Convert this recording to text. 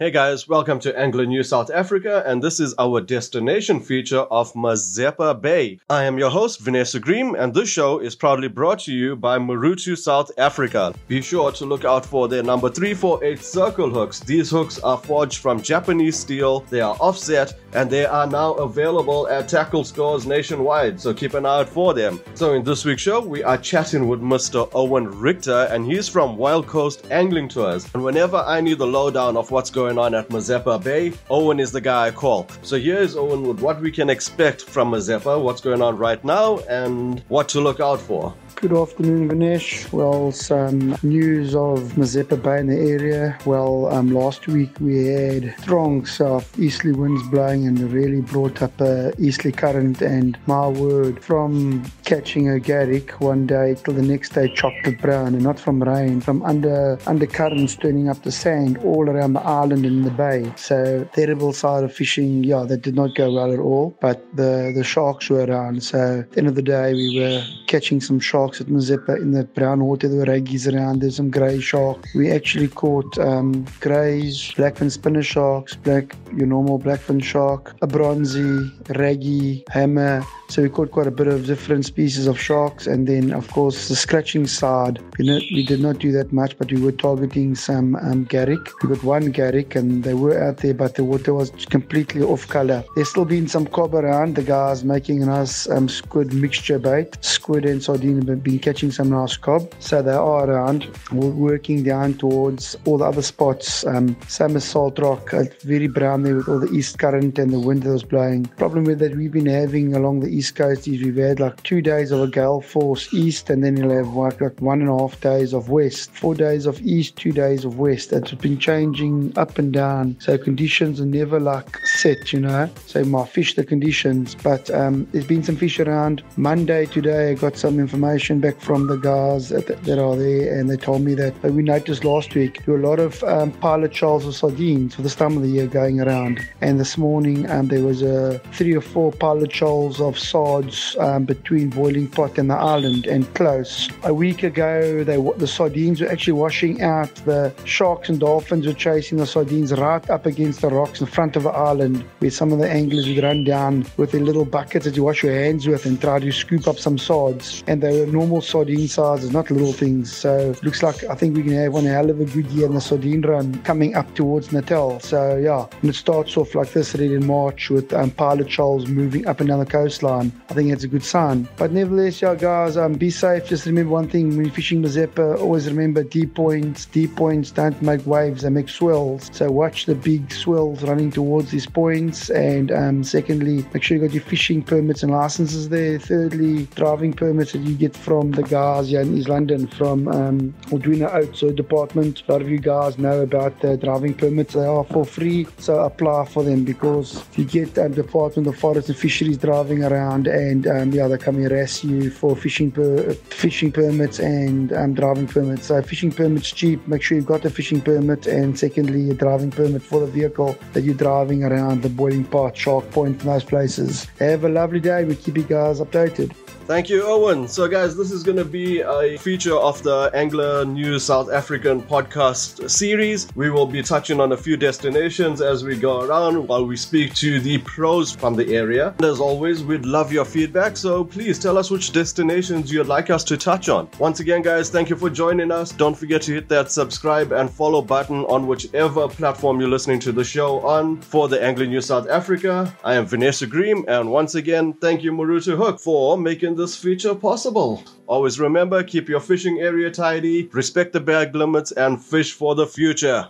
Hey guys, welcome to Angler News South Africa, and this is our destination feature of Mazeppa Bay. I am your host, Vanessa Green, and this show is proudly brought to you by Maruto South Africa. Be sure to look out for their number 348 circle hooks. These hooks are forged from Japanese steel, they are offset, and they are now available at tackle stores nationwide, so keep an eye out for them. So, in this week's show, we are chatting with Mr. Owen Richter, and he's from Wild Coast Angling Tours. And whenever I need the lowdown of what's going on at Mazeppa Bay, Owen is the guy I call. So here's Owen with what we can expect from Mazeppa, what's going on right now, and what to look out for. Good afternoon, Vinesh. Well, some news of Mazeppa Bay in the area. Well, um, last week we had strong southeasterly winds blowing and really brought up a easterly current. And my word, from catching a garrick one day till the next day chocolate brown, and not from rain, from under undercurrents turning up the sand all around the island and in the bay. So terrible side of fishing. Yeah, that did not go well at all. But the the sharks were around. So at the end of the day, we were catching some sharks in the brown water. There were raggies around. There's some grey sharks. We actually caught um, greys, blackfin spinner sharks, black your normal blackfin shark, a bronzy, raggy, hammer. So we caught quite a bit of different species of sharks. And then, of course, the scratching side. We, not, we did not do that much, but we were targeting some um, garrick. We got one garrick, and they were out there, but the water was completely off color. There's still been some cob around. The guys making a nice um, squid mixture bait, squid and sardine have been catching some nice cob. So they are around. We're working down towards all the other spots. Um, as Salt Rock, uh, very brown there with all the east current and the wind that was blowing. Problem with that we've been having along the east coast is we've had like two days of a gale force east, and then you'll have like, like one and a half days of west. Four days of east, two days of west. It's been changing up and down. So conditions are never like set, you know. So my fish the conditions, but um, there's been some fish around. Monday today, I got some information back from the guys that, that are there, and they told me that we noticed last week there were a lot of um, pilot shoals of sardines for this time of the year going around. And this morning, um, there was a three or four pilot shoals of sards um, between Boiling Pot and the island and close. A week ago, they the sardines were actually washing out. The sharks and dolphins were chasing the sardines right up against the rocks in front of the island, where some of the anglers would run down with their little buckets that you wash your hands with and try to scoop up some sards. And they were normal sardine sizes, not little things. So looks like I think we can have one hell of a good year in the sardine run coming up towards Natal. So yeah, and it starts off like this already in March with um, pilot shoals moving up and down the coastline. I think that's a good sign. But nevertheless, yeah, guys, um, be safe. Just remember one thing when fishing Mazeppa, always remember deep points. Deep points don't make waves, they make swells. So watch the big swells running towards points. And um, secondly, make sure you got your fishing permits and licenses there. Thirdly, driving permits that you get from the guys here in East London from um, Aldwina Oats department. A lot of you guys know about the driving permits. They are for free, so apply for them because you get um, Department of Forest and Fisheries driving around and um, yeah, they come and harass you for fishing per, fishing permits and um, driving permits. So fishing permits cheap. Make sure you've got a fishing permit and secondly, a driving permit for the vehicle that you're driving around the Boiling Pot, Shark Point, and those places. Have a lovely day. We keep you guys updated. Thank you, Owen. So, guys, this is going to be a feature of the Angler News South African podcast series. We will be touching on a few destinations as we go around while we speak to the pros from the area. And as always, we'd love your feedback, so please tell us which destinations you'd like us to touch on. Once again, guys, thank you for joining us. Don't forget to hit that subscribe and follow button on whichever platform you're listening to the show on. For the Angler News South Africa, I am Vanessa Green, and once again, thank you, Maruto Hook, for making this feature possible. Always remember, keep your fishing area tidy, respect the bag limits, and fish for the future.